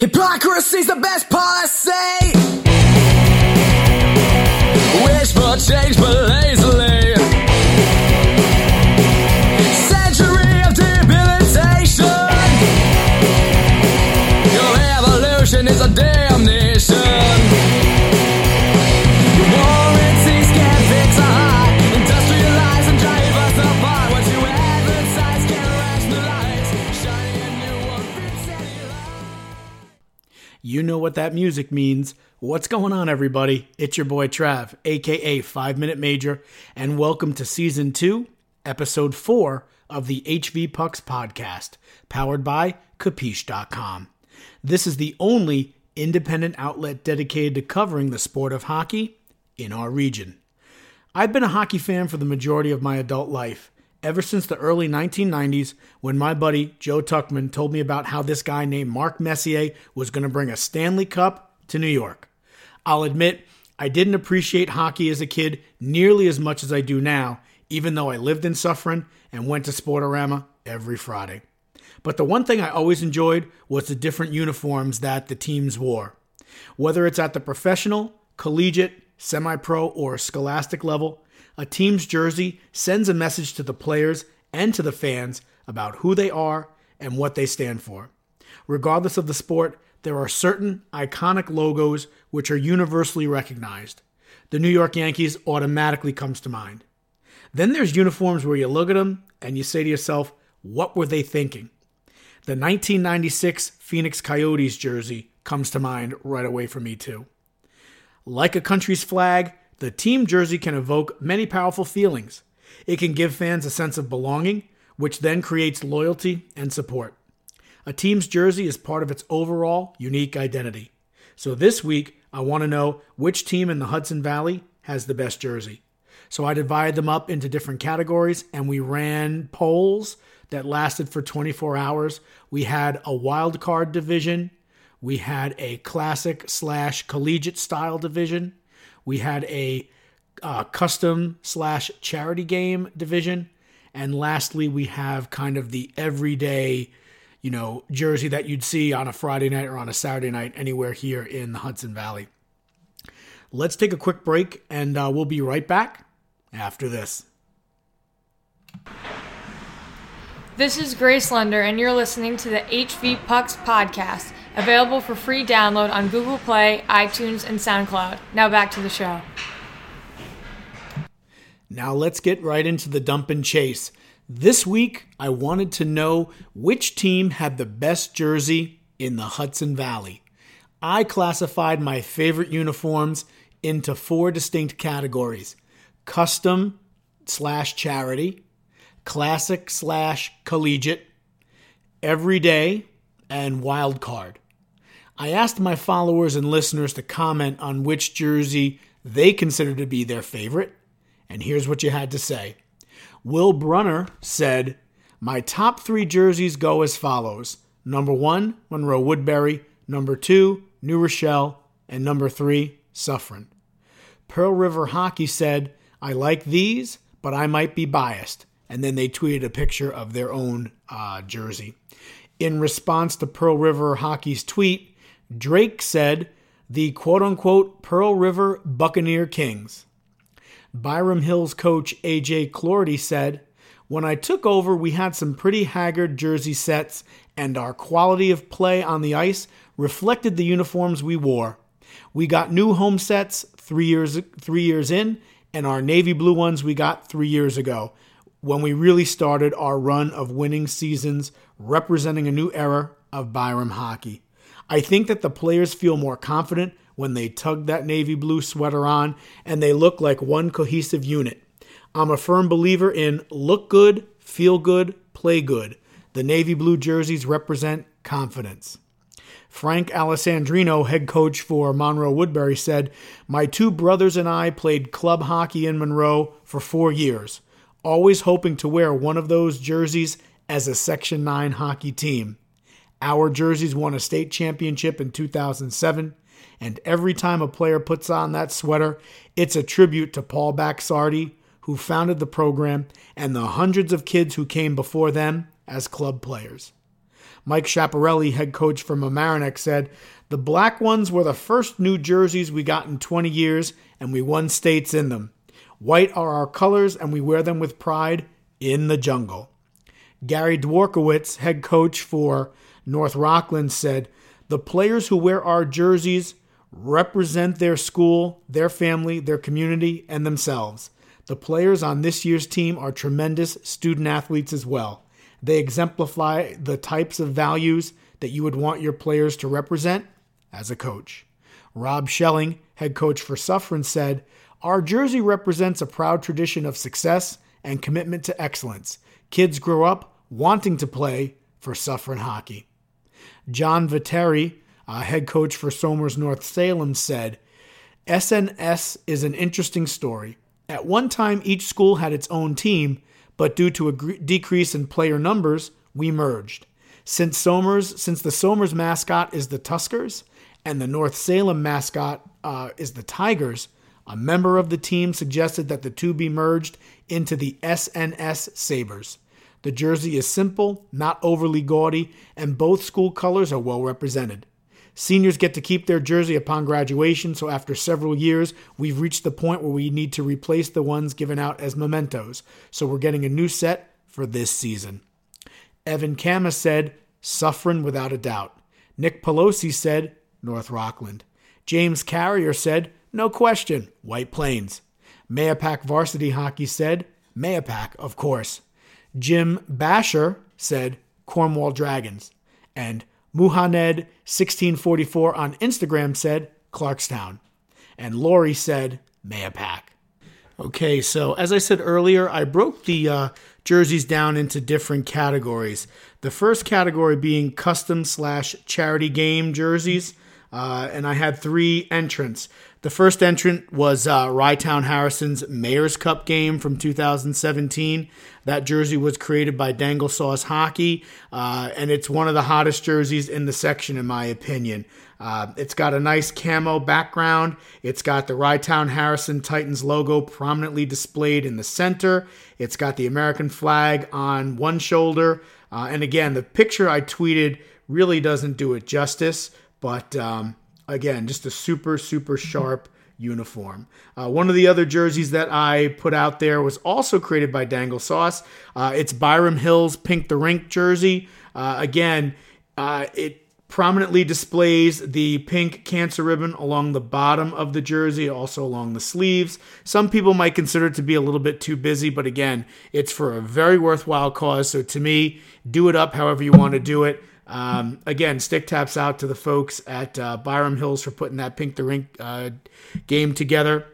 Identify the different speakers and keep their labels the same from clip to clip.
Speaker 1: Hypocrisy's the best policy. Wish for change, but lazily. What
Speaker 2: that music means. What's going on, everybody? It's your boy Trav, aka 5 Minute Major, and welcome to Season 2, Episode 4 of the HV Pucks podcast, powered by Capiche.com. This is the only independent outlet dedicated to covering the sport of hockey in our region. I've been a hockey fan for the majority of my adult life, ever since the early 1990s when my buddy Joe Tuckman told me about how this guy named Mark Messier was going to bring a Stanley Cup to New York. I'll admit, I didn't appreciate hockey as a kid nearly as much as I do now, even though I lived in Suffern and went to Sportorama every Friday. But the one thing I always enjoyed was the different uniforms that the teams wore. Whether it's at the professional, collegiate, semi pro, or scholastic level, a team's jersey sends a message to the players and to the fans about who they are and what they stand for. Regardless of the sport, there are certain iconic logos which are universally recognized. The New York Yankees automatically comes to mind. Then there's uniforms where you look at them and you say to yourself, what were they thinking? The 1996 Phoenix Coyotes jersey comes to mind right away for me, too. Like a country's flag, the team jersey can evoke many powerful feelings. It can give fans a sense of belonging, which then creates loyalty and support. A team's jersey is part of its overall unique identity. So this week, I want to know which team in the Hudson Valley has the best jersey. So I divided them up into different categories and we ran polls that lasted for 24 hours. We had a wild card division, we had a classic slash collegiate style division, we had a uh, custom slash charity game division, and lastly, we have kind of the everyday, you know, jersey that you'd see on a Friday night or on a Saturday night anywhere here in the Hudson Valley. Let's take a quick break and uh, we'll be right back after this.
Speaker 3: This is Grace Lender, and you're listening to the HV Pucks podcast, available for free download on Google Play, iTunes, and SoundCloud. Now back to the show.
Speaker 2: Now let's get right into the dump and chase. This week, I wanted to know which team had the best jersey in the Hudson Valley. I classified my favorite uniforms into four distinct categories custom slash charity, classic slash collegiate, everyday, and wild card. I asked my followers and listeners to comment on which jersey they consider to be their favorite, and here's what you had to say. Will Brunner said, My top three jerseys go as follows number one, Monroe Woodbury, number two, New Rochelle, and number three, Suffern. Pearl River Hockey said, I like these, but I might be biased. And then they tweeted a picture of their own uh, jersey. In response to Pearl River Hockey's tweet, Drake said, the quote unquote Pearl River Buccaneer Kings. Byram Hills coach AJ Clordy said, When I took over, we had some pretty haggard jersey sets, and our quality of play on the ice reflected the uniforms we wore. We got new home sets three years three years in, and our navy blue ones we got three years ago, when we really started our run of winning seasons, representing a new era of Byram hockey. I think that the players feel more confident when they tug that navy blue sweater on and they look like one cohesive unit. I'm a firm believer in look good, feel good, play good. The navy blue jerseys represent confidence. Frank Alessandrino, head coach for Monroe Woodbury, said, My two brothers and I played club hockey in Monroe for four years, always hoping to wear one of those jerseys as a Section 9 hockey team. Our jerseys won a state championship in 2007, and every time a player puts on that sweater, it's a tribute to Paul Baxardi, who founded the program, and the hundreds of kids who came before them as club players. Mike Chaparelli, head coach for Mamaroneck, said, The black ones were the first new jerseys we got in 20 years, and we won states in them. White are our colors, and we wear them with pride in the jungle. Gary Dworkowitz, head coach for North Rockland, said, The players who wear our jerseys represent their school, their family, their community, and themselves. The players on this year's team are tremendous student athletes as well. They exemplify the types of values that you would want your players to represent as a coach. Rob Schelling, head coach for Suffern, said, Our jersey represents a proud tradition of success and commitment to excellence. Kids grow up wanting to play for Suffern hockey. John Viteri, uh, head coach for Somers North Salem, said, SNS is an interesting story. At one time, each school had its own team, but due to a gre- decrease in player numbers, we merged. Since Somers, since the Somers mascot is the Tuskers and the North Salem mascot uh, is the Tigers, a member of the team suggested that the two be merged into the SNS Sabers. The jersey is simple, not overly gaudy, and both school colors are well represented. Seniors get to keep their jersey upon graduation, so after several years, we've reached the point where we need to replace the ones given out as mementos. So we're getting a new set for this season. Evan Kama said, Suffern without a doubt. Nick Pelosi said, North Rockland. James Carrier said, No question, White Plains. Mahopac Varsity Hockey said, Mahopac, of course. Jim Basher said, Cornwall Dragons. And Muhaned 1644 on Instagram said Clarkstown. And Lori said Mahopac. Okay, so as I said earlier, I broke the uh, jerseys down into different categories. The first category being custom slash charity game jerseys, uh, and I had three entrants. The first entrant was uh, Rye Town Harrison's Mayor's Cup game from 2017. That jersey was created by Dangle Sauce Hockey, uh, and it's one of the hottest jerseys in the section, in my opinion. Uh, it's got a nice camo background. It's got the Rye Town Harrison Titans logo prominently displayed in the center. It's got the American flag on one shoulder. Uh, and again, the picture I tweeted really doesn't do it justice, but um, again, just a super, super sharp uniform. Uh, one of the other jerseys that I put out there was also created by Dangle Sauce. Uh, it's Byram Hills Pink the Rink jersey. Uh, again, uh, it prominently displays the pink cancer ribbon along the bottom of the jersey, also along the sleeves. Some people might consider it to be a little bit too busy, but again, it's for a very worthwhile cause. So to me, do it up however you want to do it. Um, again, stick taps out to the folks at uh, Byram Hills for putting that Pink the Rink uh, game together,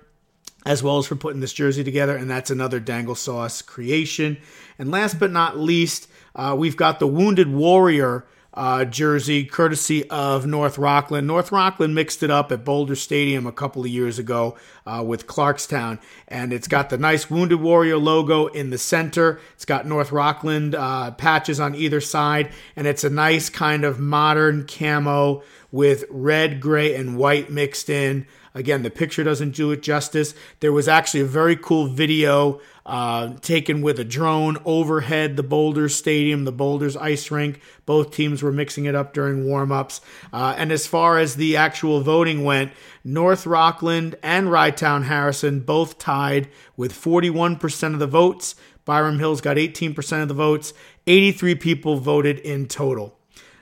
Speaker 2: as well as for putting this jersey together. And that's another Dangle Sauce creation. And last but not least, uh, we've got the Wounded Warrior uh, jersey, courtesy of North Rockland. North Rockland mixed it up at Boulder Stadium a couple of years ago uh, with Clarkstown, and it's got the nice Wounded Warrior logo in the center. It's got North Rockland uh, patches on either side, and it's a nice kind of modern camo with red, gray, and white mixed in. Again, the picture doesn't do it justice. There was actually a very cool video uh, taken with a drone overhead the Boulders Stadium, the Boulders ice rink. Both teams were mixing it up during warm-ups. Uh, and as far as the actual voting went, North Rockland and Rye Town Harrison both tied with 41% of the votes. Byram Hills got 18% of the votes. 83 people voted in total.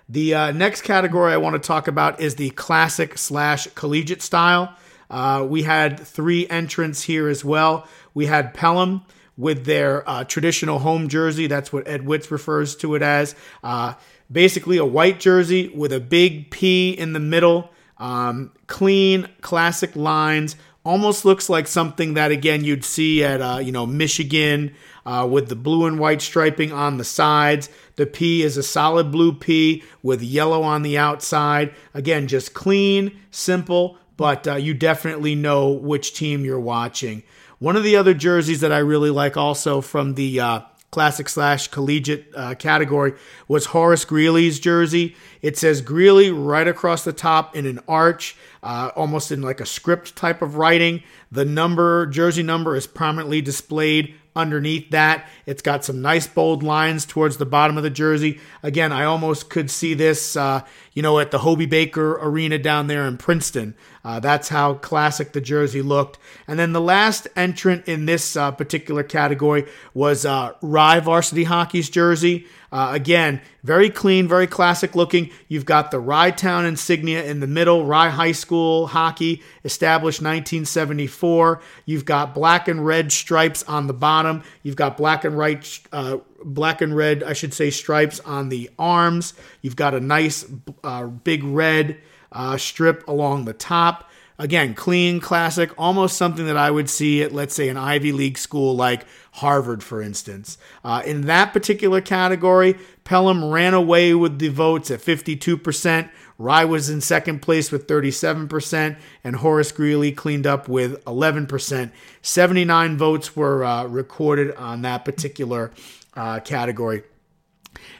Speaker 2: The uh, next category I want to talk about is the classic slash collegiate style. Uh, we had three entrants here as well. We had Pelham with their uh, traditional home jersey. That's what Ed Witz refers to it as. Uh, basically, a white jersey with a big P in the middle. Um, clean, classic lines. Almost looks like something that again you'd see at uh, you know Michigan uh, with the blue and white striping on the sides. The P is a solid blue P with yellow on the outside. Again, just clean, simple, but uh, you definitely know which team you're watching. One of the other jerseys that I really like also from the uh, classic slash collegiate uh, category was Horace Greeley's jersey. It says Greeley right across the top in an arch, uh, almost in like a script type of writing. The number, jersey number, is prominently displayed underneath that. It's got some nice bold lines towards the bottom of the jersey. Again, I almost could see this, uh, you know, at the Hobey Baker Arena down there in Princeton. Uh, that's how classic the jersey looked. And then the last entrant in this uh, particular category was uh, Rye Varsity Hockey's jersey. Uh, again, very clean, very classic looking. You've got the Rye Town insignia in the middle, Rye High School hockey, established 1974. You've got black and red stripes on the bottom. You've got black and white, uh, black and red, I should say, stripes on the arms. You've got a nice uh, big red uh, strip along the top. Again, clean, classic, almost something that I would see at, let's say, an Ivy League school like Harvard, for instance. Uh, in that particular category, Pelham ran away with the votes at 52%. Rye was in second place with 37%, and Horace Greeley cleaned up with 11%. 79 votes were uh, recorded on that particular uh, category.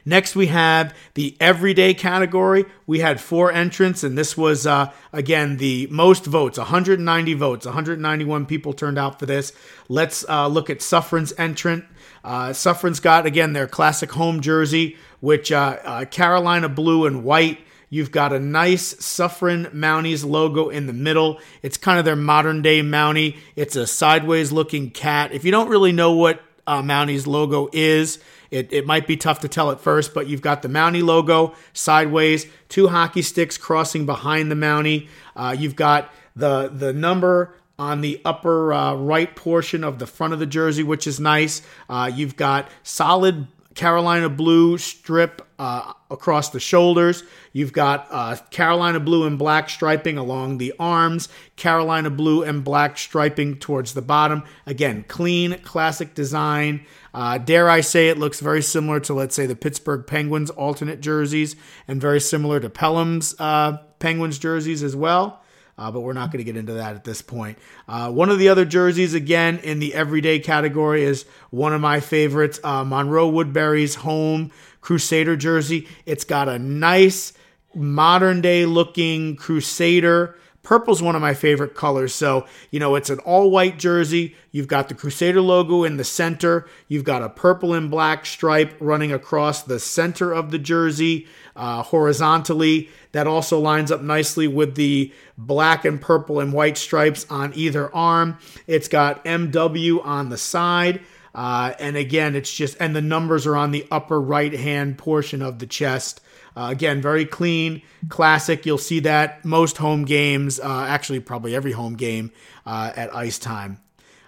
Speaker 2: Next, we have the everyday category. We had four entrants, and this was, uh, again, the most votes 190 votes. 191 people turned out for this. Let's uh, look at Suffern's entrant. Uh, Suffern's got, again, their classic home jersey, which uh, uh, Carolina blue and white. You've got a nice Suffern Mounties logo in the middle. It's kind of their modern day Mountie. It's a sideways looking cat. If you don't really know what uh, Mounties logo is, it, it might be tough to tell at first, but you've got the Mountie logo sideways, two hockey sticks crossing behind the Mountie. Uh, you've got the the number on the upper uh, right portion of the front of the jersey, which is nice. Uh, you've got solid Carolina blue strip uh, across the shoulders. You've got uh, Carolina blue and black striping along the arms, Carolina blue and black striping towards the bottom. Again, clean, classic design. Uh, dare I say it looks very similar to, let's say, the Pittsburgh Penguins alternate jerseys, and very similar to Pelham's uh, Penguins jerseys as well. Uh, but we're not going to get into that at this point. Uh, one of the other jerseys, again, in the everyday category, is one of my favorites uh, Monroe Woodbury's home Crusader jersey. It's got a nice modern day looking Crusader. Purple's one of my favorite colors. So, you know, it's an all white jersey. You've got the Crusader logo in the center. You've got a purple and black stripe running across the center of the jersey uh, horizontally. That also lines up nicely with the black and purple and white stripes on either arm. It's got MW on the side. Uh, and again, it's just, and the numbers are on the upper right hand portion of the chest. Uh, again, very clean, classic. You'll see that most home games, uh, actually, probably every home game uh, at ice time.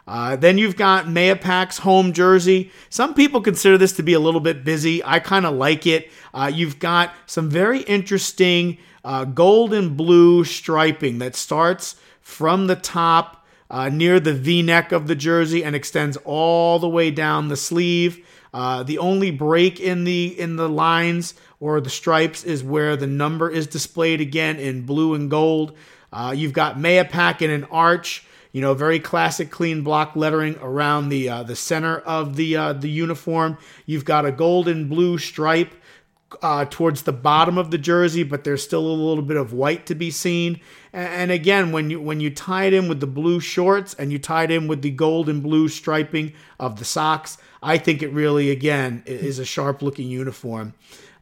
Speaker 2: Uh, then you've got Mahopac's home jersey. Some people consider this to be a little bit busy. I kind of like it. Uh, you've got some very interesting gold and blue striping that starts from the top uh, near the V neck of the jersey and extends all the way down the sleeve. Uh, the only break in the in the lines or the stripes is where the number is displayed again in blue and gold. Uh, you've got Mahopac in an arch you know, very classic clean block lettering around the uh, the center of the uh, the uniform. You've got a gold and blue stripe uh, towards the bottom of the jersey, but there's still a little bit of white to be seen. And again, when you when you tie it in with the blue shorts and you tie it in with the gold and blue striping of the socks, I think it really again is a sharp looking uniform.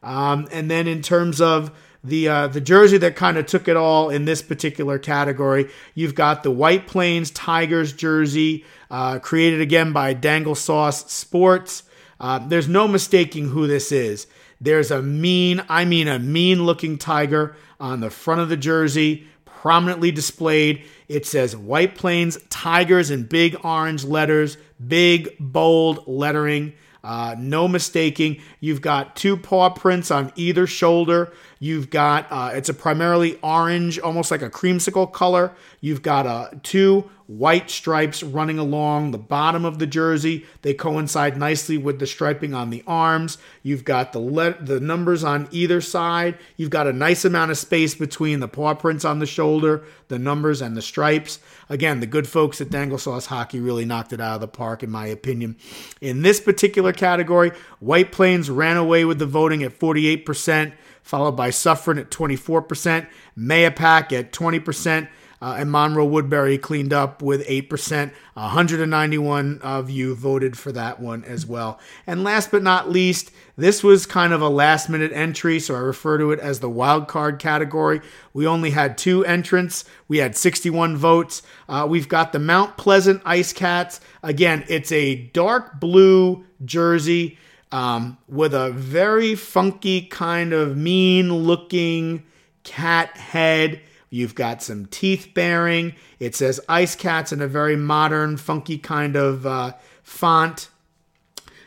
Speaker 2: Um, and then in terms of the uh, the jersey that kind of took it all in this particular category. You've got the White Plains Tigers jersey, uh, created again by Dangle Sauce Sports. Uh, there's no mistaking who this is. There's a mean, I mean a mean looking tiger on the front of the jersey, prominently displayed. It says White Plains Tigers in big orange letters, big bold lettering. Uh, no mistaking. You've got two paw prints on either shoulder. You've got uh, it's a primarily orange, almost like a creamsicle color. You've got uh, two white stripes running along the bottom of the jersey. They coincide nicely with the striping on the arms. You've got the le- the numbers on either side. You've got a nice amount of space between the paw prints on the shoulder, the numbers, and the stripes. Again, the good folks at Dangle Sauce Hockey really knocked it out of the park, in my opinion. In this particular category, White Plains ran away with the voting at 48%, followed by Suffern at 24%, Mahopac at 20%. uh, and Monroe Woodbury cleaned up with 8%. 191 of you voted for that one as well. And last but not least, this was kind of a last minute entry, so I refer to it as the wild card category. We only had two entrants. We had 61 votes. Uh, we've got the Mount Pleasant Ice Cats. Again, it's a dark blue jersey um, with a very funky, kind of mean looking cat head. You've got some teeth bearing. It says Ice Cats in a very modern, funky kind of uh, font.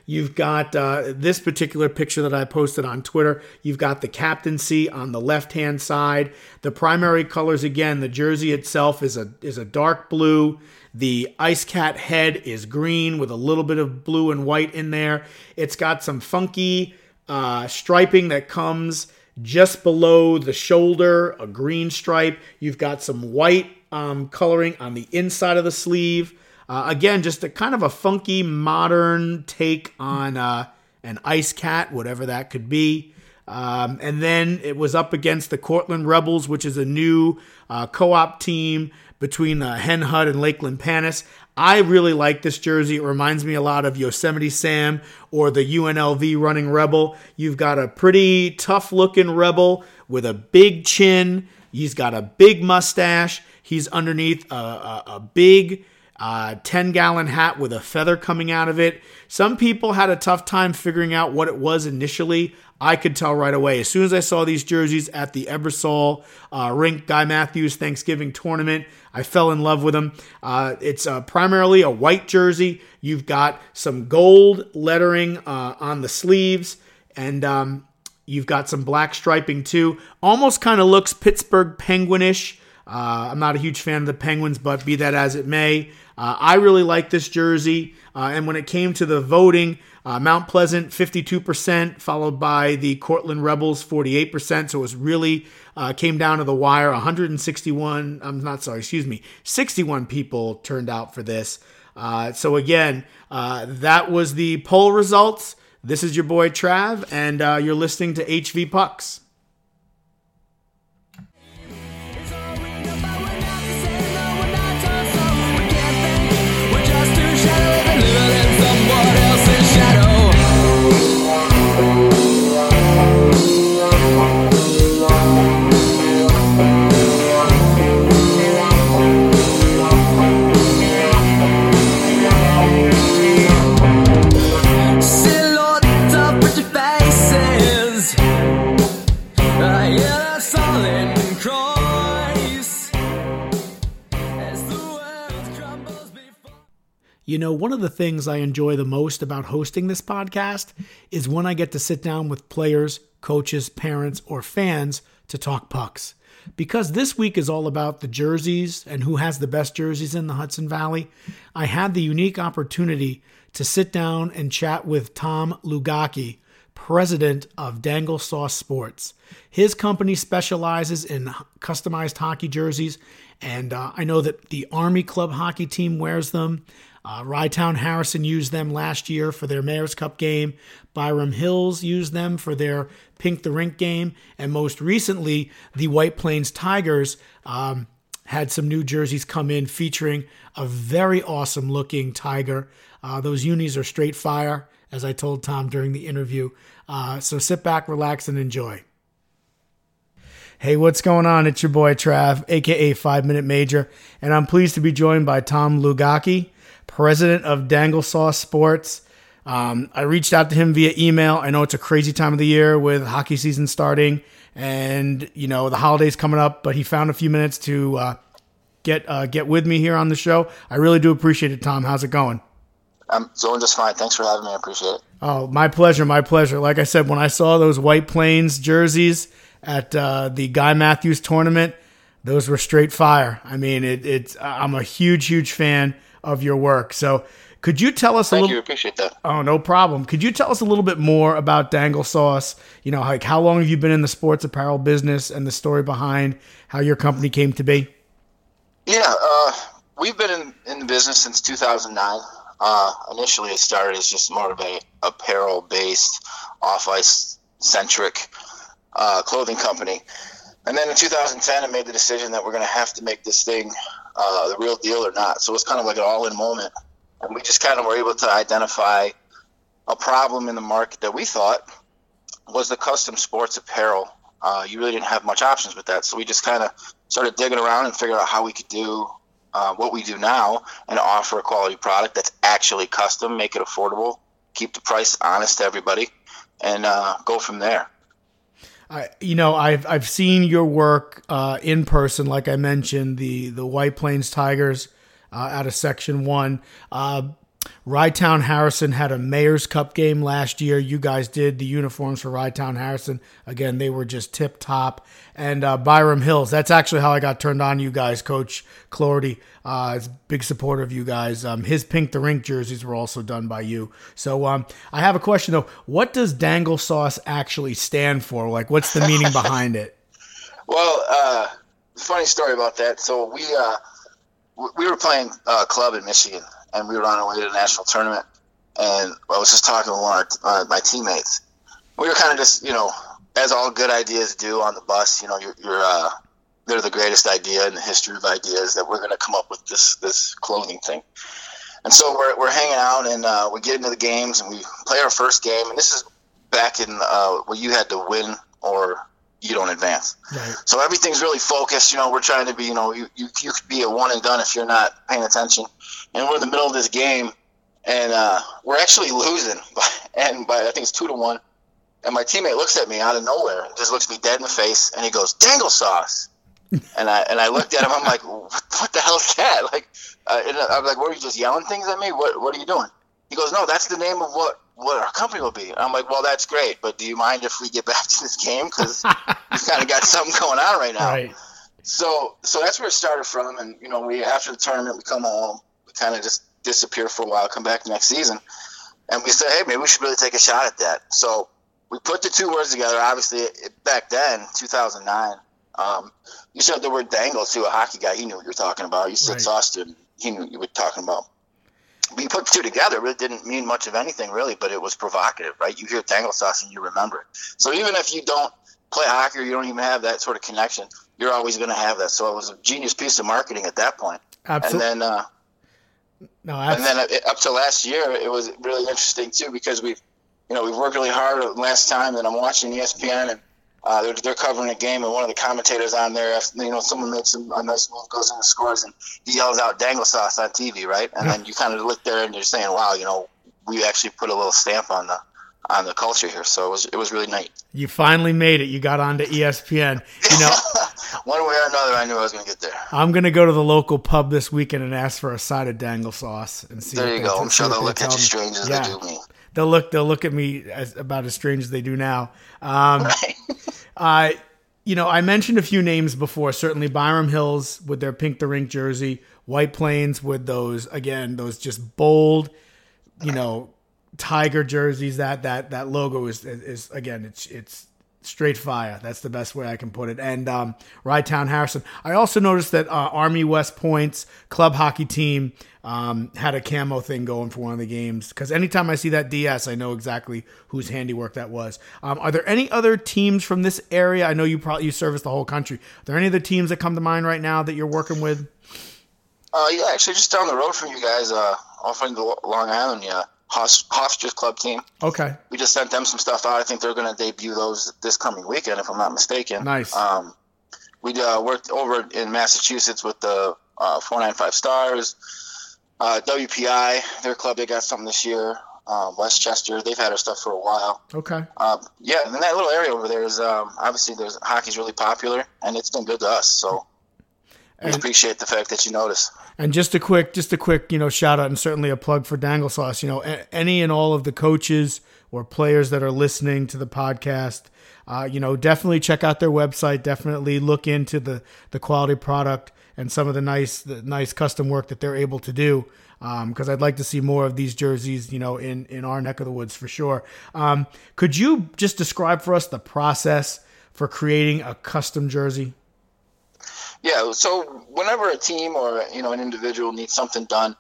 Speaker 2: You've got uh, this particular picture that I posted on Twitter. You've got the captaincy on the left hand side. The primary colors again, the jersey itself is a is a dark blue. The Ice Cat head is green with a little bit of blue and white in there. It's got some funky uh, striping that comes just below the shoulder, a green stripe. You've got some white um, coloring on the inside of the sleeve. Uh, again, just a kind of a funky modern take on uh, an ice cat, whatever that could be. Um, and then it was up against the Cortlandt Rebels, which is a new uh, co op team between uh, Hen Hud and Lakeland Panas. I really like this jersey. It reminds me a lot of Yosemite Sam or the UNLV running Rebel. You've got a pretty tough looking Rebel with a big chin. He's got a big mustache. He's underneath a, a, a big uh, 10 gallon hat with a feather coming out of it. Some people had a tough time figuring out what it was initially. I could tell right away. As soon as I saw these jerseys at the Ebersole uh, Rink Guy Matthews Thanksgiving tournament, I fell in love with them. Uh, it's uh, primarily a white jersey. You've got some gold lettering uh, on the sleeves, and um, you've got some black striping too. Almost kind of looks Pittsburgh Penguinish. Uh, I'm not a huge fan of the Penguins, but be that as it may, uh, I really like this jersey. Uh, and when it came to the voting, uh, Mount Pleasant 52%, followed by the Cortlandt Rebels 48%. So it was really uh, came down to the wire. 161, I'm not sorry, excuse me, 61 people turned out for this. Uh, so again, that was the poll results. This is your boy Trav, and you're listening to HV Pucks. You know, one of the things I enjoy the most about hosting this podcast is when I get to sit down with players, coaches, parents, or fans to talk pucks. Because this week is all about the jerseys and who has the best jerseys in the Hudson Valley, I had the unique opportunity to sit down and chat with Tom Lugaki, president of Dangle Sauce Sports. His company specializes in customized hockey jerseys, and uh, I know that the Army Club hockey team wears them. Uh, Rye Town Harrison used them last year for their Mayor's Cup game. Byram Hills used them for their Pink the Rink game. And most recently, the White Plains Tigers um, had some new jerseys come in featuring a very awesome looking tiger. Uh, those unis are straight fire, as I told Tom during the interview. Uh, so sit back, relax, and enjoy. Hey, what's going on? It's your boy Trav, aka Five Minute Major, and I'm pleased to be joined by Tom Lugaki, president of Dangle Sauce Sports. Um, I reached out to him via email. I know it's a crazy time of the year with hockey season starting and you know the holidays coming up, but he found a few minutes to uh, get uh, get with me here on the show. I really do appreciate it, Tom. How's it going?
Speaker 4: I'm doing just fine. Thanks for having me. I appreciate it.
Speaker 2: Oh, my pleasure, my pleasure. Like I said, when I saw those White Plains jerseys at uh, the Guy Matthews tournament, those were straight fire. I mean, it, it's I'm a huge, huge fan of your work. So, could you tell us a
Speaker 4: Thank
Speaker 2: little?
Speaker 4: you. Appreciate that.
Speaker 2: Oh, no problem. Could you tell us a little bit more about Dangle Sauce? You know, like how long have you been in the sports apparel business and the story behind how your company came to be?
Speaker 4: Yeah, uh, we've been in, in the business since 2009. Uh, initially, it started as just more of a apparel-based, off-ice centric uh, clothing company. And then in 2010, I made the decision that we're going to have to make this thing uh, the real deal or not. So it was kind of like an all-in moment, and we just kind of were able to identify a problem in the market that we thought was the custom sports apparel. Uh, you really didn't have much options with that, so we just kind of started digging around and figured out how we could do uh, what we do now and offer a quality product that's actually custom, make it affordable, keep the price honest to everybody, and uh, go from there.
Speaker 2: I, you know, I've I've seen your work uh, in person, like I mentioned, the the White Plains Tigers uh, out of Section One. Uh, Rye Town Harrison had a Mayor's Cup game last year. You guys did the uniforms for Rye Town Harrison. Again, they were just tip top. And uh, Byram Hills, that's actually how I got turned on you guys. Coach Clordy uh, is a big supporter of you guys. Um, his Pink the Rink jerseys were also done by you. So um, I have a question though. What does dangle sauce actually stand for? Like, what's the meaning behind it?
Speaker 4: Well, uh, funny story about that. So we uh, we were playing uh, club in Michigan, and we were on our way to the national tournament. And I was just talking to one of our, uh, my teammates. We were kind of just, you know, as all good ideas do on the bus. You know, you're, you're uh, they're the greatest idea in the history of ideas that we're going to come up with this this clothing thing. And so we're, we're hanging out and uh, we get into the games and we play our first game. And this is back in uh, where you had to win or you don't advance.
Speaker 2: Right.
Speaker 4: So everything's really focused. You know, we're trying to be, you know, you, you, you could be a one and done if you're not paying attention. And we're in the middle of this game and uh, we're actually losing. and by, I think it's two to one. And my teammate looks at me out of nowhere, just looks me dead in the face, and he goes, "Dangle sauce." and I and I looked at him. I'm like, "What the hell is that?" Like, uh, I'm like, "What are you just yelling things at me? What What are you doing?" He goes, "No, that's the name of what what our company will be." I'm like, "Well, that's great, but do you mind if we get back to this game because we've kind of got something going on right now?"
Speaker 2: Right.
Speaker 4: So so that's where it started from, and you know, we after the tournament, we come home, we kind of just disappear for a while, come back next season, and we said, "Hey, maybe we should really take a shot at that." So we put the two words together. Obviously, it, back then, 2009, um, you said the word dangle to a hockey guy. He knew what you were talking about. You said
Speaker 2: Right.
Speaker 4: sauce. He knew what you were talking about. We put two together. It didn't mean much of anything, really, but it was provocative, right? You hear dangle sauce and you remember it. So even if you don't play hockey or you don't even have that sort of connection, you're always going to have that. So it was a genius piece of marketing at that point.
Speaker 2: Absolutely.
Speaker 4: And then, uh,
Speaker 2: no,
Speaker 4: and then uh, up to last year, it was really interesting too because we've, you know, we've worked really hard last time. And I'm watching ESPN and uh, they're, they're covering a game, and one of the commentators on there, you know, someone makes a, a nice move, goes in and scores, and he yells out "dangle sauce" on TV, right? And then you kind of look there and you're saying, "Wow, you know, we actually put a little stamp on the on the culture here." So it was it was really neat.
Speaker 2: you finally made it. You got onto ESPN. You know,
Speaker 4: One way or another, I knew I was going to get there.
Speaker 2: I'm gonna go to the local pub this weekend and ask for a side of dangle sauce and see.
Speaker 4: There you go. I'm sure they'll look at you strange as
Speaker 2: Yeah.
Speaker 4: they do me.
Speaker 2: They'll look. They'll look at me as about as strange as they do now. Um, uh, you know, I mentioned a few names before. Certainly, Byram Hills with their pink the rink jersey, White Plains with those again, those just bold, you know, tiger jerseys. That that that logo is is, is again, it's it's straight fire. That's the best way I can put it. And um, Rye Town Harrison. I also noticed that uh, Army West Point's club hockey team um, had a camo thing going for one of the games. Because anytime I see that DS, I know exactly whose handiwork that was. Um, are there any other teams from this area? I know you probably you service the whole country. Are there any other teams that come to mind right now that you're working with?
Speaker 4: Uh, yeah, actually, just down the road from you guys, uh, off in Long Island, yeah, Hofstra's club team.
Speaker 2: Okay,
Speaker 4: We just sent them some stuff out. I think they're going to debut those this coming weekend, if I'm not mistaken.
Speaker 2: Nice.
Speaker 4: Um, we uh, worked over in Massachusetts with the uh, 495 Stars, uh, WPI, their club. They got something this year. Um, Westchester, they've had our stuff for a while.
Speaker 2: okay.
Speaker 4: Um, yeah, and that little area over there is um, obviously there's hockey's really popular, and it's been good to us. So we appreciate the fact that you notice.
Speaker 2: And just a quick, just a quick, you know, shout out and certainly a plug for Dangle Sauce. You know, any and all of the coaches or players that are listening to the podcast, uh, you know, definitely check out their website. Definitely look into the the quality product and some of the nice, the nice custom work that they're able to do. Because I'd like to see more of these jerseys, you know, in in our neck of the woods for sure. Um, could you just describe for us the process for creating a custom jersey?
Speaker 4: Yeah, so whenever a team or you know an individual needs something done,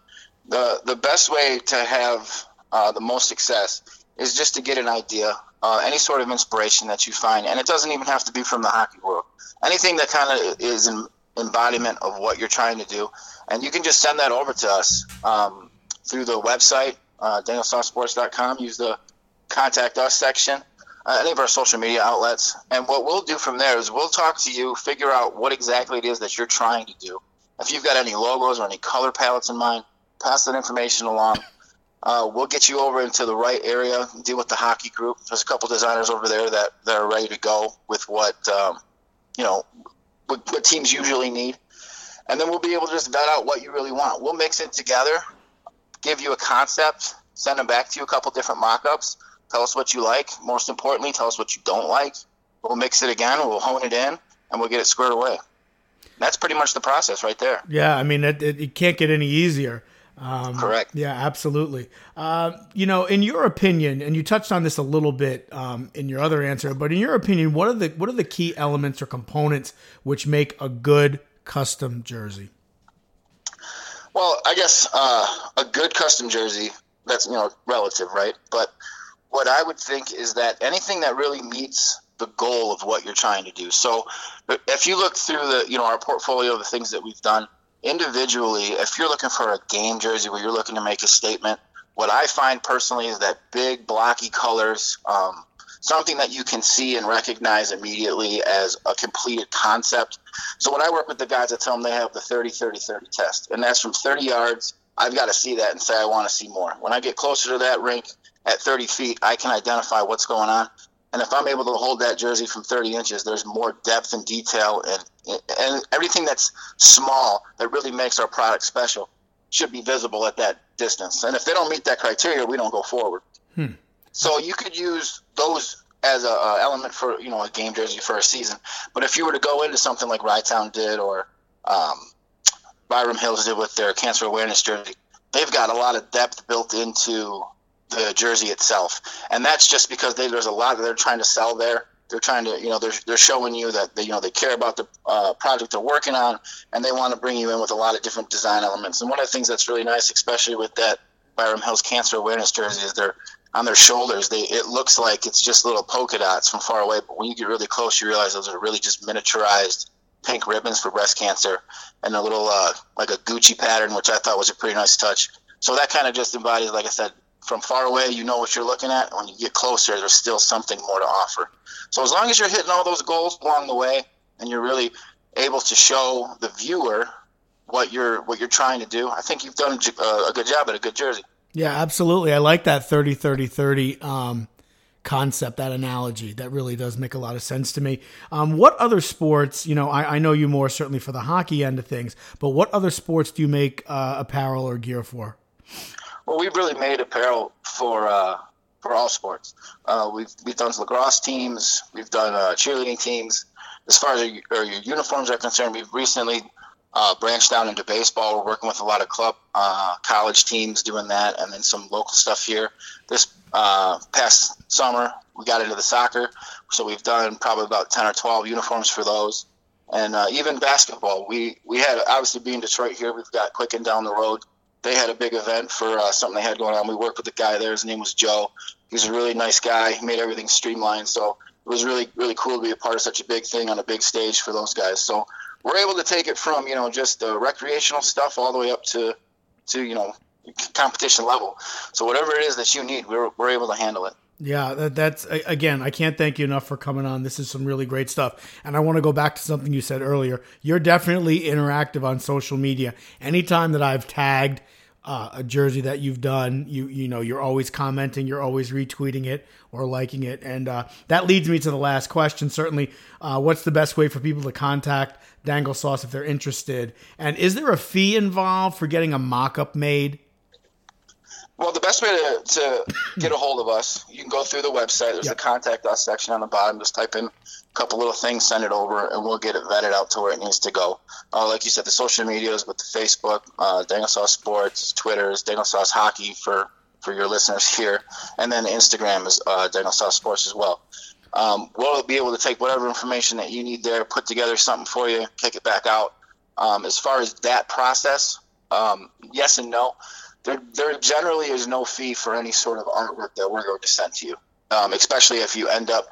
Speaker 4: the the best way to have uh, the most success is just to get an idea, uh, any sort of inspiration that you find, and it doesn't even have to be from the hockey world. Anything that kind of is an embodiment of what you're trying to do, and you can just send that over to us um, through the website, uh, DangleSauceSports.com. Use the contact us section, uh, any of our social media outlets, and what we'll do from there is we'll talk to you, figure out what exactly it is that you're trying to do. If you've got any logos or any color palettes in mind, pass that information along. Uh, we'll get you over into the right area, deal with the hockey group. There's a couple designers over there that, that are ready to go with what um, you know what, what teams usually need, and then we'll be able to just vet out what you really want. We'll mix it together, give you a concept, send them back to you a couple different mock-ups. Tell us what you like. Most importantly, tell us what you don't like. We'll mix it again. We'll hone it in, and we'll get it squared away. That's pretty much the process right there.
Speaker 2: Yeah, I mean, it, it, it can't get any easier. Um,
Speaker 4: Correct.
Speaker 2: Yeah, absolutely. Uh, you know, in your opinion, and you touched on this a little bit um, in your other answer, but in your opinion, what are the what are the key elements or components which make a good custom jersey?
Speaker 4: Well, I guess uh, a good custom jersey, that's, you know, relative, right? But what I would think is that anything that really meets the goal of what you're trying to do. So if you look through the, you know, our portfolio the things that we've done individually, if you're looking for a game jersey where you're looking to make a statement, what I find personally is that big blocky colors, um, something that you can see and recognize immediately as a completed concept. So when I work with the guys, I tell them they have the 30 30 30 test, and that's from 30 yards. I've got to see that and say I want to see more. When I get closer to that rink at 30 feet, I can identify what's going on. And if I'm able to hold that jersey from 30 inches, there's more depth and detail, and and everything that's small that really makes our product special should be visible at that distance. And if they don't meet that criteria, we don't go forward. So you could use those as a, a element for you know a game jersey for a season. But if you were to go into something like Rye Town did or um, Byram Hills did with their cancer awareness jersey, they've got a lot of depth built into the jersey itself, and that's just because they, there's a lot that they're trying to sell there. They're trying to, you know, they're, they're showing you that they, you know, they care about the uh, project they're working on, and they want to bring you in with a lot of different design elements. And one of the things that's really nice, especially with that Byram Hills Cancer Awareness jersey, is they're on their shoulders. They it looks like it's just little polka dots from far away, but when you get really close, you realize those are really just miniaturized pink ribbons for breast cancer, and a little uh, like a Gucci pattern, which I thought was a pretty nice touch. So that kind of just embodies, like I said, from far away, you know what you're looking at. When you get closer, there's still something more to offer. So as long as you're hitting all those goals along the way, and you're really able to show the viewer what you're what you're trying to do, I think you've done a, a good job at a good jersey.
Speaker 2: Yeah, absolutely. I like that 30 30 30 um, concept, that analogy. That really does make a lot of sense to me. Um, what other sports, you know, I, I know you more certainly for the hockey end of things, but what other sports do you make uh, apparel or gear for?
Speaker 4: Well, we've really made apparel for uh, for all sports. Uh, we've we've done lacrosse teams, we've done uh, cheerleading teams. As far as our, our uniforms are concerned, we've recently uh, branched out into baseball. We're working with a lot of club, uh, college teams doing that, and then some local stuff here. This uh, past summer, we got into the soccer, so we've done probably about ten or twelve uniforms for those. And uh, even basketball, we we had obviously being Detroit here, we've got Quicken down the road. They had a big event for uh, something they had going on. We worked with the guy there. His name was Joe. He's a really nice guy. He made everything streamlined. So it was really really cool to be a part of such a big thing on a big stage for those guys. So we're able to take it from you know just the recreational stuff all the way up to to you know competition level. So whatever it is that you need, we're we're able to handle it.
Speaker 2: Yeah, that, that's again, I can't thank you enough for coming on. This is some really great stuff. And I want to go back to something you said earlier. You're definitely interactive on social media. Anytime that I've tagged uh, a jersey that you've done, you you know, you're always commenting, you're always retweeting it or liking it. And uh, that leads me to the last question. Certainly, uh, what's the best way for people to contact Dangle Sauce if they're interested? And is there a fee involved for getting a mock-up made?
Speaker 4: Well, the best way to, to get a hold of us, you can go through the website. There's
Speaker 2: Yep.
Speaker 4: a contact us section on the bottom. Just type in couple little things, send it over, and we'll get it vetted out to where it needs to go. Uh, like you said, the social medias with the Facebook, uh, Dangle Sauce Sports, Twitter's Dangle Sauce Hockey for, for your listeners here, and then Instagram is uh, Dangle Sauce Sports as well. Um, we'll be able to take whatever information that you need there, put together something for you, kick it back out. Um, as far as that process, um, yes and no there there generally is no fee for any sort of artwork that we're going to send to you, um, especially if you end up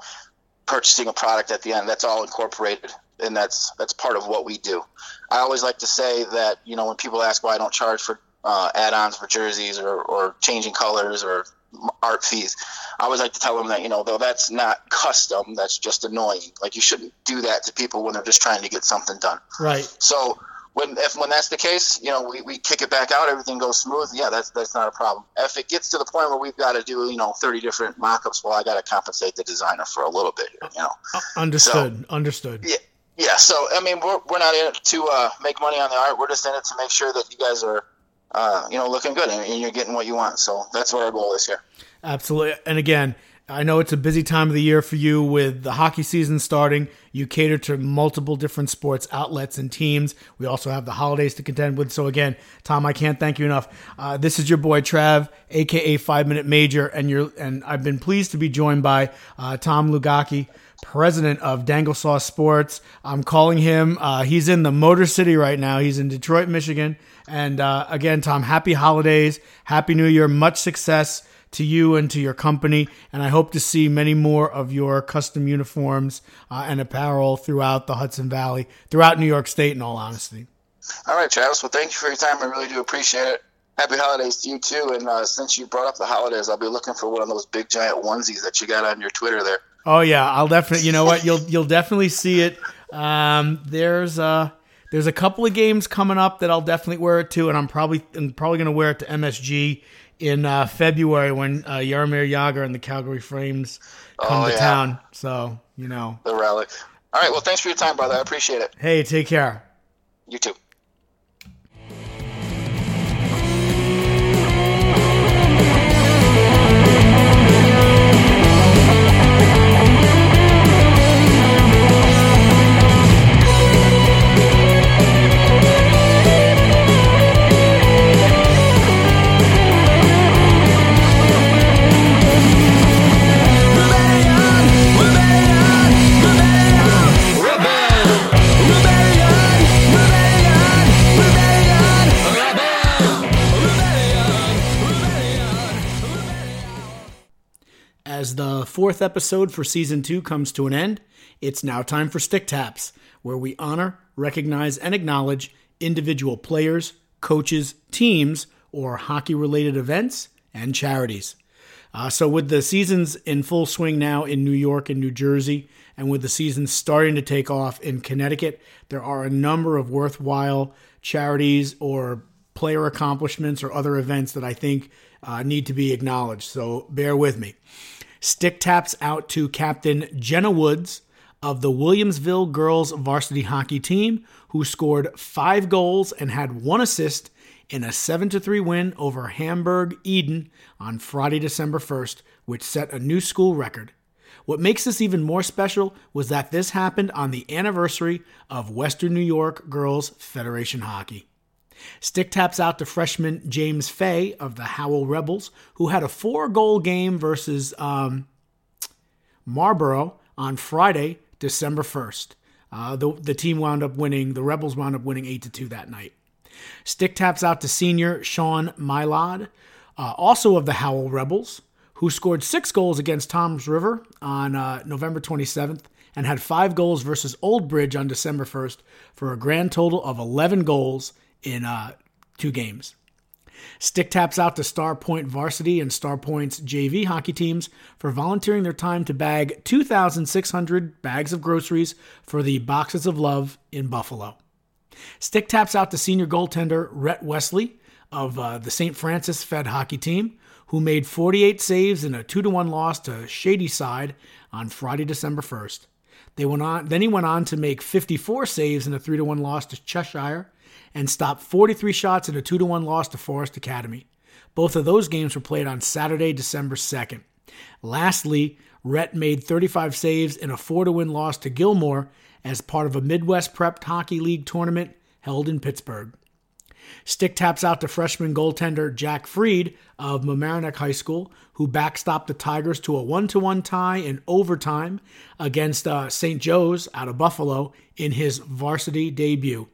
Speaker 4: purchasing a product at the end. That's all incorporated, and that's that's part of what we do. I always like to say that you know when people ask why I don't charge for uh, add-ons for jerseys or, or changing colors or art fees, I always like to tell them that you know though that's not custom, that's just annoying. Like you shouldn't do that to people when they're just trying to get something done.
Speaker 2: Right.
Speaker 4: So when if when that's the case, you know, we, we kick it back out, everything goes smooth. Yeah, that's that's not a problem. If it gets to the point where we've got to do you know thirty different mock-ups, well, I got to compensate the designer for a little bit here. You know.
Speaker 2: Understood. Understood.
Speaker 4: Yeah. Yeah, so I mean, we're, we're not in it to uh, make money on the art. We're just in it to make sure that you guys are, uh, you know, looking good and, and you're getting what you want. So that's what our goal is here.
Speaker 2: Absolutely. And again, I know it's a busy time of the year for you with the hockey season starting. You cater to multiple different sports outlets and teams. We also have the holidays to contend with. So again, Tom, I can't thank you enough. Uh, this is your boy Trav, aka Five Minute Major, and you're and I've been pleased to be joined by uh, Tom Lugaki, president of Dangle Sauce Sports. I'm calling him. Uh, he's in the Motor City right now. He's in Detroit, Michigan. And uh, again, Tom, happy holidays, happy New Year, much success to you and to your company. And I hope to see many more of your custom uniforms uh, and apparel throughout the Hudson Valley, throughout New York State, in all honesty.
Speaker 4: All right, Travis. Well, thank you for your time. I really do appreciate it. Happy holidays to you too. And uh, since you brought up the holidays, I'll be looking for one of those big giant onesies that you got on your Twitter there.
Speaker 2: Oh yeah, I'll definitely. You know what? You'll you'll definitely see it. Um, there's uh there's a couple of games coming up that I'll definitely wear it to, and I'm probably I'm probably gonna wear it to MSG in uh, February when uh, Jaromir Jagr and the Calgary Flames come
Speaker 4: Oh,
Speaker 2: to
Speaker 4: yeah.
Speaker 2: town. So you know,
Speaker 4: The relic. All right. Well, thanks for your time, brother. I appreciate it.
Speaker 2: hey, take care.
Speaker 4: You too.
Speaker 2: As the fourth episode for season two comes to an end, it's now time for Stick Taps, where we honor, recognize, and acknowledge individual players, coaches, teams, or hockey related events and charities. Uh, so, with the seasons in full swing now in New York and New Jersey, and with the seasons starting to take off in Connecticut, there are a number of worthwhile charities or player accomplishments or other events that I think uh, need to be acknowledged. So, bear with me. Stick taps out to Captain Jenna Woods of the Williamsville girls varsity hockey team, who scored five goals and had one assist in a 7 3 win over Hamburg Eden on Friday, December 1st, which set a new school record. What makes this even more special was that this happened on the anniversary of Western New York Girls Federation Hockey. Stick taps out to freshman James Fay of the Howell Rebels, who had a four goal game versus um, Marlborough on Friday, December 1st. Uh, the, the team wound up winning, the Rebels wound up winning 8 to 2 that night. Stick taps out to senior Sean Mylod, uh, also of the Howell Rebels, who scored six goals against Tom's River on uh, November 27th and had five goals versus Old Bridge on December 1st for a grand total of 11 goals in uh, two games. Stick taps out to Starpoint Varsity and Starpoint's JV hockey teams for volunteering their time to bag 2,600 bags of groceries for the Boxes of Love in Buffalo. Stick taps out to senior goaltender Rhett Wesley of uh, the St. Francis Fed hockey team, who made 48 saves in a 2 to 1 loss to Shady Side on Friday, December 1st. They went on, then he went on to make 54 saves in a 3 to 1 loss to Cheshire and stopped 43 shots in a 2 to 1 loss to Forest Academy. Both of those games were played on Saturday, December 2nd. Lastly, Rhett made 35 saves in a 4 to win loss to Gilmour as part of a Midwest Prep Hockey League tournament held in Pittsburgh. Stick taps out to freshman goaltender Jack Freed of Mamaroneck High School, who backstopped the Tigers to a one-to-one tie in overtime against uh, St. Joe's out of Buffalo in his varsity debut.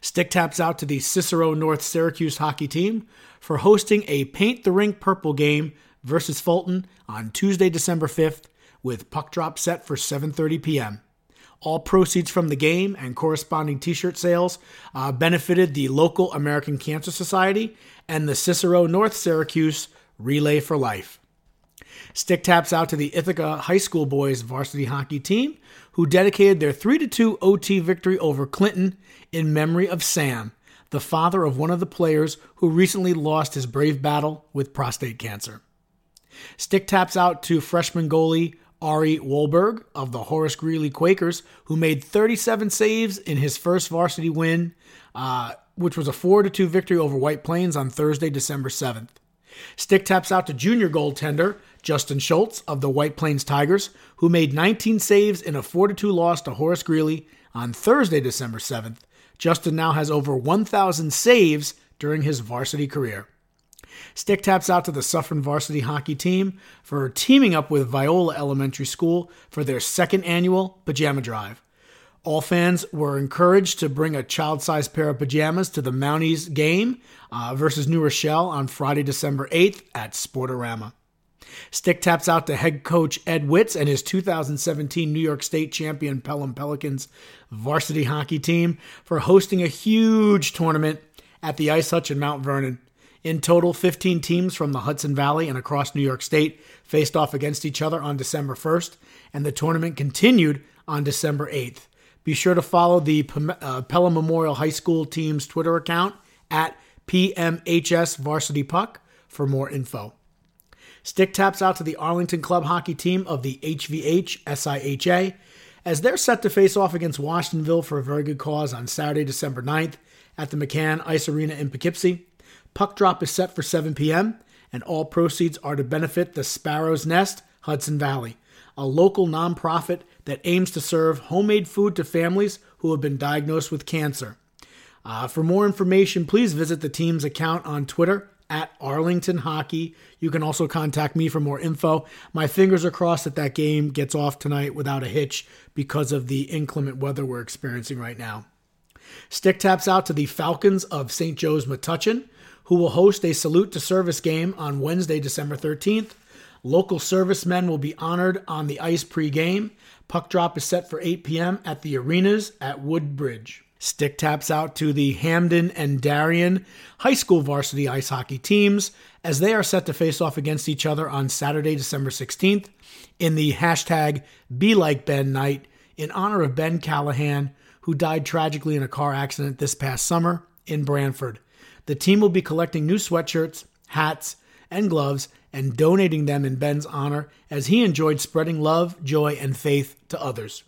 Speaker 2: Stick taps out to the Cicero North Syracuse hockey team for hosting a Paint the Rink Purple game versus Fulton on Tuesday, December 5th, with puck drop set for 7:30 p.m. All proceeds from the game and corresponding T-shirt sales uh, benefited the local American Cancer Society and the Cicero North Syracuse Relay for Life. Stick taps out to the Ithaca High School boys varsity hockey team, who dedicated their 3 2 OT victory over Clinton in memory of Sam, the father of one of the players who recently lost his brave battle with prostate cancer. Stick taps out to freshman goalie Ari Wolberg of the Horace Greeley Quakers, who made 37 saves in his first varsity win, uh, which was a 4 2 victory over White Plains on Thursday, December 7th. Stick taps out to junior goaltender Justin Schultz of the White Plains Tigers, who made 19 saves in a 4 2 loss to Horace Greeley on Thursday, December 7th. Justin now has over 1,000 saves during his varsity career. Stick taps out to the Suffern varsity hockey team for teaming up with Viola Elementary School for their second annual pajama drive. All fans were encouraged to bring a child sized pair of pajamas to the Mounties game uh, versus New Rochelle on Friday, December 8th at Sportorama. Stick taps out to head coach Ed Witz and his 2017 New York State champion Pelham Pelicans varsity hockey team for hosting a huge tournament at the Ice Hutch in Mount Vernon. In total, 15 teams from the Hudson Valley and across New York State faced off against each other on December 1st, and the tournament continued on December 8th. Be sure to follow the uh, Pelham Memorial High School team's Twitter account at PMHS Varsity Puck for more info. Stick taps out to the Arlington Club hockey team of the HVH SIHA as they're set to face off against Washingtonville for a very good cause on Saturday, December 9th at the McCann Ice Arena in Poughkeepsie. Puck drop is set for 7 p.m., and all proceeds are to benefit the Sparrow's Nest Hudson Valley, a local nonprofit that aims to serve homemade food to families who have been diagnosed with cancer. Uh, for more information, please visit the team's account on Twitter at Arlington Hockey. You can also contact me for more info. My fingers are crossed that that game gets off tonight without a hitch because of the inclement weather we're experiencing right now. Stick taps out to the Falcons of St. Joe's Metuchen, who will host a salute to service game on Wednesday, December 13th. Local servicemen will be honored on the ice pre-game. Puck drop is set for 8 p.m. at the arenas at Woodbridge. Stick taps out to the Hamden and Darien high school varsity ice hockey teams as they are set to face off against each other on Saturday, December 16th in the hashtag Be Like Ben night in honor of Ben Callahan, who died tragically in a car accident this past summer in Branford. The team will be collecting new sweatshirts, hats, and gloves and donating them in Ben's honor as he enjoyed spreading love, joy, and faith to others.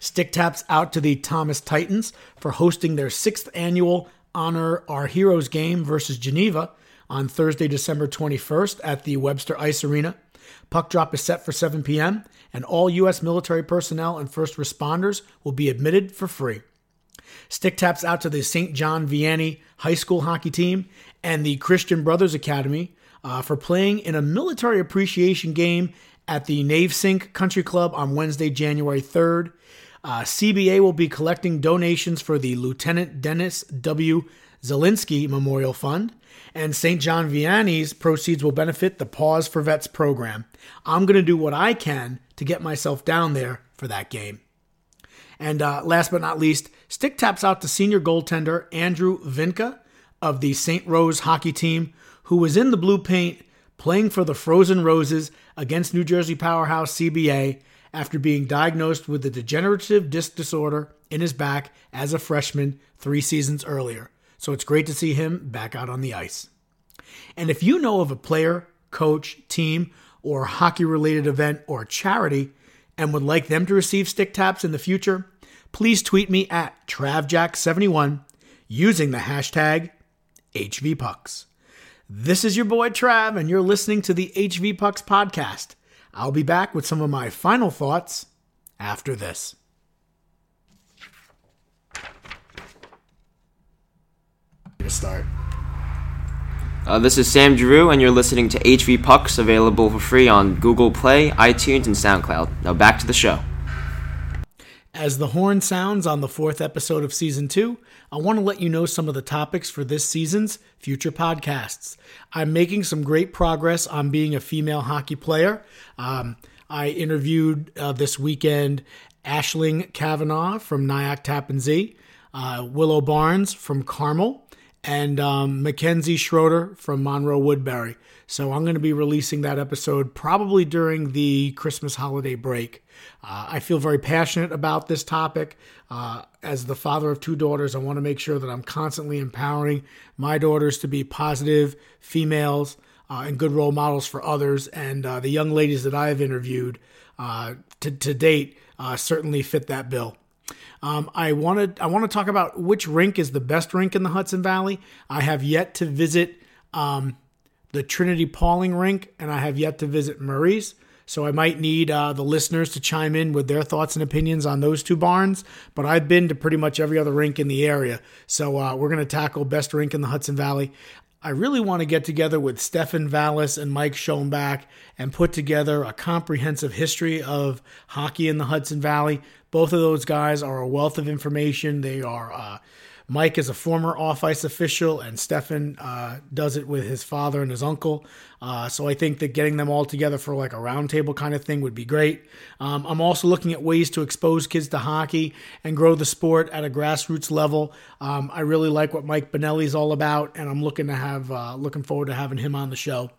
Speaker 2: Stick taps out to the Thomas Titans for hosting their sixth annual Honor Our Heroes game versus Geneva on Thursday, December 21st at the Webster Ice Arena. Puck drop is set for 7 p.m., and all U.S. military personnel and first responders will be admitted for free. Stick taps out to the St. John Vianney High School hockey team and the Christian Brothers Academy uh, for playing in a military appreciation game at the Navesink Country Club on Wednesday, January 3rd. Uh, CBA will be collecting donations for the Lieutenant Dennis W. Zilinski Memorial Fund, and St. John Vianney's proceeds will benefit the Paws for Vets program. I'm going to do what I can to get myself down there for that game. And uh, last but not least, stick taps out to senior goaltender Andrew Vinca of the St. Rose hockey team, who was in the blue paint playing for the Frozen Roses against New Jersey powerhouse CBA after being diagnosed with a degenerative disc disorder in his back as a freshman three seasons earlier. So it's great to see him back out on the ice. And if you know of a player, coach, team, or hockey related event or charity and would like them to receive stick taps in the future, please tweet me at TravJack71 using the hashtag HVPucks. This is your boy Trav, and you're listening to the HV Pucks podcast. I'll be back with some of my final thoughts after this. To start.
Speaker 5: Uh, this is Sam Drew, and you're listening to HV Pucks, available for free on Google Play, iTunes, and SoundCloud. Now back to the show.
Speaker 2: As the horn sounds on the fourth episode of season two, I want to let you know some of the topics for this season's future podcasts. I'm making some great progress on being a female hockey player. Um, I interviewed uh, this weekend Ashling Kavanaugh from Nyack Tappan Zee, uh, Willow Barnes from Carmel, and um, Mackenzie Schroeder from Monroe Woodbury. So I'm going to be releasing that episode probably during the Christmas holiday break. Uh, I feel very passionate about this topic. Uh, as the father of two daughters, I want to make sure that I'm constantly empowering my daughters to be positive females uh, and good role models for others. And uh, the young ladies that I've interviewed uh, to, to date uh, certainly fit that bill. Um, I wanted I want to talk about which rink is the best rink in the Hudson Valley. I have yet to visit um, the Trinity Pawling rink, and I have yet to visit Murray's. So I might need uh, the listeners to chime in with their thoughts and opinions on those two barns. But I've been to pretty much every other rink in the area. So uh, we're going to tackle best rink in the Hudson Valley. I really want to get together with Stefan Vallis and Mike Schoenbach and put together a comprehensive history of hockey in the Hudson Valley. Both of those guys are a wealth of information. They are uh, Mike is a former off ice official, and Stefan uh, does it with his father and his uncle. Uh, so I think that getting them all together for like a roundtable kind of thing would be great. Um, I'm also looking at ways to expose kids to hockey and grow the sport at a grassroots level. Um, I really like what Mike Benelli's all about, and I'm looking to have uh, looking forward to having him on the show.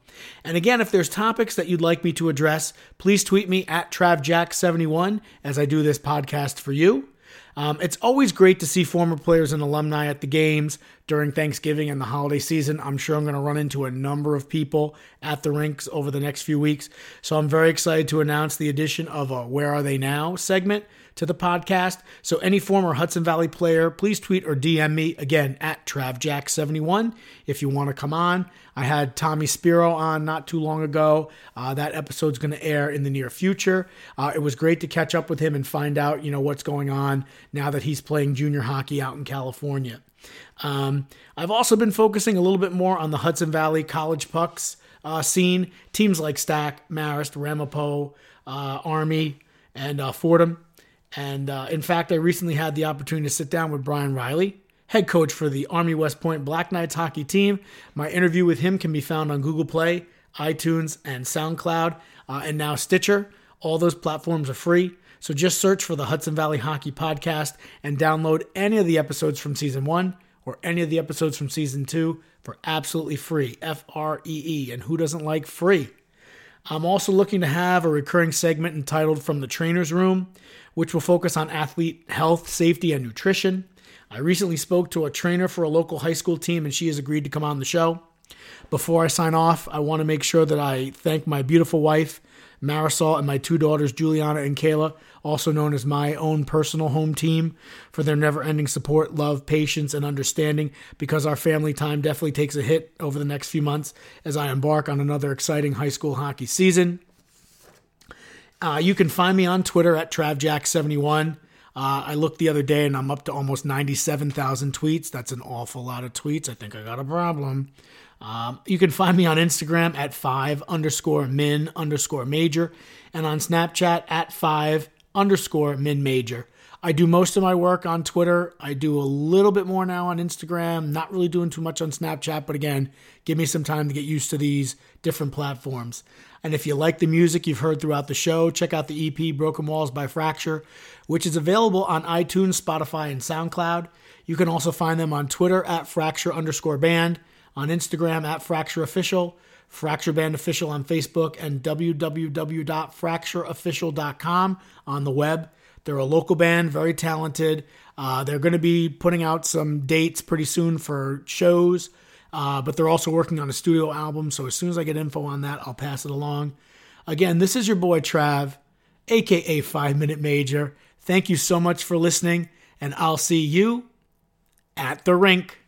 Speaker 2: And again, if there's topics that you'd like me to address, please tweet me at TravJack71 as I do this podcast for you. Um, it's always great to see former players and alumni at the games during Thanksgiving and the holiday season. I'm sure I'm going to run into a number of people at the rinks over the next few weeks. So I'm very excited to announce the addition of a Where Are They Now segment to the podcast. So any former Hudson Valley player, please tweet or DM me again at TravJack71 if you want to come on. I had Tommy Spiro on not too long ago. Uh, that episode's going to air in the near future. Uh, it was great to catch up with him and find out, you know, what's going on now that he's playing junior hockey out in California. Um, I've also been focusing a little bit more on the Hudson Valley college pucks uh, scene. Teams like STAC, Marist, Ramapo, uh, Army, and uh, Fordham. And uh, in fact, I recently had the opportunity to sit down with Brian Riley, head coach for the Army West Point Black Knights hockey team. My interview with him can be found on Google Play, iTunes, and SoundCloud, uh, and now Stitcher. All those platforms are free. So just search for the Hudson Valley Hockey Podcast and download any of the episodes from season one or any of the episodes from season two for absolutely free. F R E E. And who doesn't like free? I'm also looking to have a recurring segment entitled From the Trainer's Room, which will focus on athlete health, safety, and nutrition. I recently spoke to a trainer for a local high school team, and she has agreed to come on the show. Before I sign off, I want to make sure that I thank my beautiful wife, Marisol, and my two daughters, Juliana and Kayla, also known as my own personal home team, for their never ending support, love, patience, and understanding because our family time definitely takes a hit over the next few months as I embark on another exciting high school hockey season. Uh, you can find me on Twitter at TravJack71. Uh, I looked the other day and I'm up to almost 97,000 tweets. That's an awful lot of tweets. I think I got a problem. Um, you can find me on Instagram at 5 underscore min underscore major and on Snapchat at 5 underscore min major. I do most of my work on Twitter. I do a little bit more now on Instagram. Not really doing too much on Snapchat, but again, give me some time to get used to these different platforms. And if you like the music you've heard throughout the show, check out the EP Broken Walls by Fracture, which is available on iTunes, Spotify, and SoundCloud. You can also find them on Twitter at Fracture underscore band, on Instagram at Fracture Official, Fracture Band Official on Facebook, and www.fractureofficial.com on the web. They're a local band, very talented. Uh, they're going to be putting out some dates pretty soon for shows, uh, but they're also working on a studio album. So as soon as I get info on that, I'll pass it along. Again, this is your boy Trav, aka Five Minute Major. Thank you so much for listening, and I'll see you at the rink.